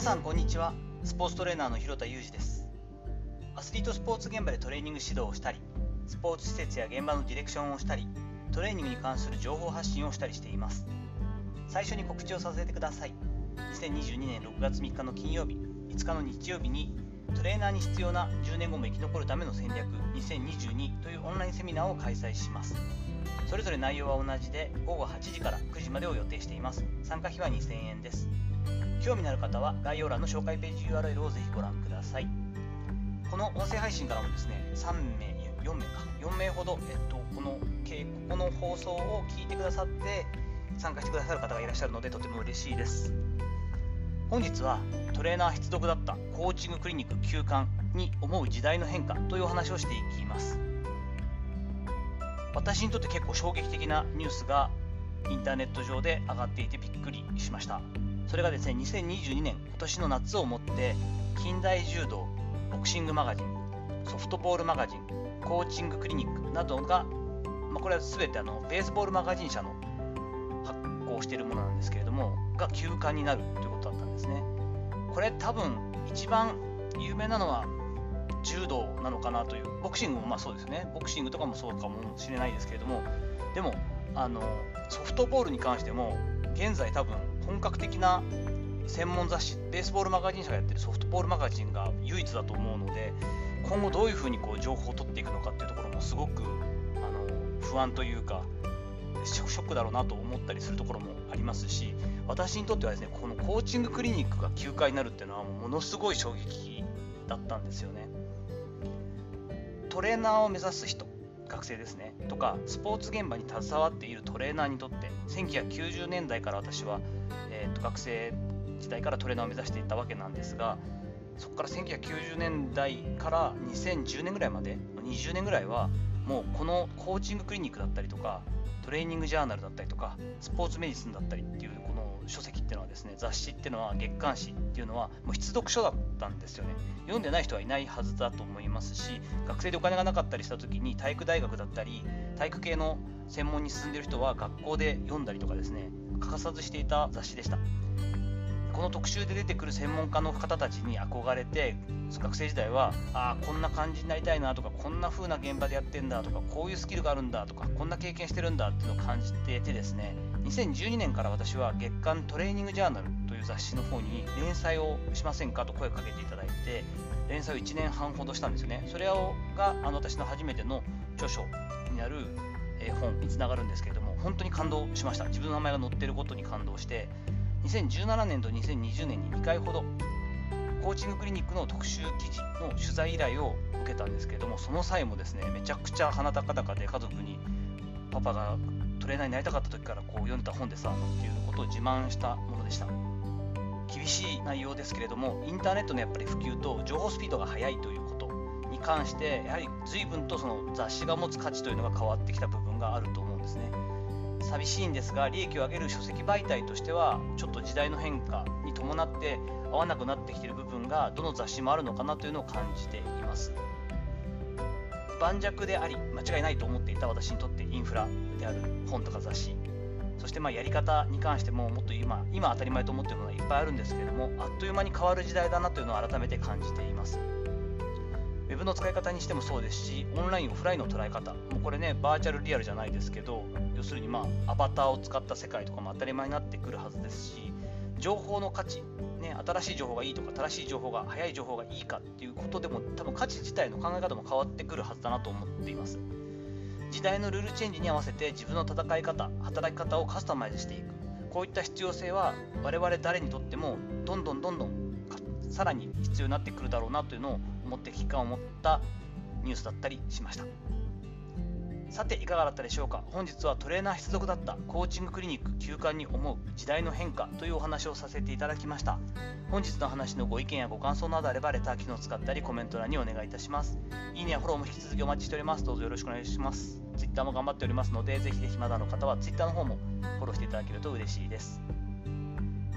さんこんにちは。スポーツトレーナーの広田裕二です。アスリートスポーツ現場でトレーニング指導をしたりスポーツ施設や現場のディレクションをしたりトレーニングに関する情報発信をしたりしています。最初に告知をさせてください。2022年6月3日の金曜日5日の日曜日にトレーナーに必要な10年後も生き残るための戦略2022というオンラインセミナーを開催します。それぞれ内容は同じで午後8時から9時までを予定しています。参加費は2000円です。興味のある方は概要欄の紹介ページ URL をぜひご覧ください。この音声配信からもですね3名4名か4名ほど、えっと、このここの放送を聞いてくださって参加してくださる方がいらっしゃるのでとても嬉しいです。本日はトレーナー必読だったコーチングクリニック休館に思う時代の変化というお話をしていきます。私にとって結構衝撃的なニュースがインターネット上で上がっていてびっくりしました。それがですね2022年今年の夏をもって近代柔道ボクシングマガジンソフトボールマガジンコーチングクリニックなどが、まあ、これは全てあのベースボールマガジン社の発行しているものなんですけれどもが休刊になるということだったんですね。これ多分一番有名なのは柔道なのかなというボクシングもまあそうですね。ボクシングとかもそうかもしれないですけれどもでもあのソフトボールに関しても現在多分本格的な専門雑誌ベースボールマガジン社がやってるソフトボールマガジンが唯一だと思うので今後どういうふうにこう情報を取っていくのかっていうところもすごくあの不安というかショックだろうなと思ったりするところもありますし私にとってはですねこのコーチングクリニックが休暇になるっていうのはものすごい衝撃だったんですよね。トレーナーを目指す人学生ですね。とかスポーツ現場に携わっているトレーナーにとって1990年代から私は、えーと、学生時代からトレーナーを目指していったわけなんですがそこから1990年代から2010年ぐらいまで20年ぐらいはもうこのコーチングクリニックだったりとかトレーニングジャーナルだったりとかスポーツメディスンだったりっていうこの書籍っていうのはですね雑誌っていうのは月刊誌っていうのはもう必読書だったんですよね。読んでない人はいないはずだと思いますし学生でお金がなかったりした時に体育大学だったり体育系の専門に進んでる人は学校で読んだりとかですね欠かさずしていた雑誌でした。この特集で出てくる専門家の方たちに憧れて学生時代はああこんな感じになりたいなとかこんな風な現場でやってんだとかこういうスキルがあるんだとかこんな経験してるんだっていうのを感じていてですね2012年から私は月刊トレーニングジャーナルという雑誌の方に連載をしませんかと声をかけていただいて連載を1年半ほどしたんですよね。それがあの私の初めての著書になる本につながるんですけれども本当に感動しました。自分の名前が載ってることに感動して2017年と2020年に2回ほどコーチングクリニックの特集記事の取材依頼を受けたんですけれどもその際もですねめちゃくちゃ鼻高々で家族にパパがトレーナーになりたかった時からこう読んだ本でさっていうことを自慢したものでした。厳しい内容ですけれどもインターネットのやっぱり普及と情報スピードが速いということに関してやはり随分とその雑誌が持つ価値というのが変わってきた部分があると思うんですね。寂しいんですが利益を上げる書籍媒体としてはちょっと時代の変化に伴って合わなくなってきている部分がどの雑誌もあるのかなというのを感じています。盤石であり間違いないと思っていた私にとってインフラである本とか雑誌そしてまあやり方に関してももっと今今当たり前と思っているものはいっぱいあるんですけれどもあっという間に変わる時代だなというのを改めて感じています。ウェブの使い方にしてもそうですしオンラインオフラインの捉え方もうこれねバーチャルリアルじゃないですけど要するにまあアバターを使った世界とかも当たり前になってくるはずですし情報の価値、ね、新しい情報がいいとか正しい情報が早い情報がいいかっていうことでも多分価値自体の考え方も変わってくるはずだなと思っています時代のルールチェンジに合わせて自分の戦い方働き方をカスタマイズしていくこういった必要性は我々誰にとってもどんどんどんどんさらに必要になってくるだろうなというのを思って危機感を持ったニュースだったりしました。さていかがだったでしょうか？本日はトレーナー必読だったコーチングクリニック休館に思う時代の変化というお話をさせていただきました。本日の話のご意見やご感想などあればレター機能を使ったりコメント欄にお願いいたします。いいねやフォローも引き続きお待ちしております。どうぞよろしくお願いします。Twitter も頑張っておりますのでぜひぜひまだの方は Twitter の方もフォローしていただけると嬉しいです。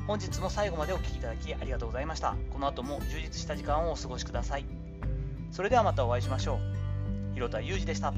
本日も最後までお聴きいただきありがとうございました。この後も充実した時間をお過ごしください。それではまたお会いしましょう。広田裕二でした。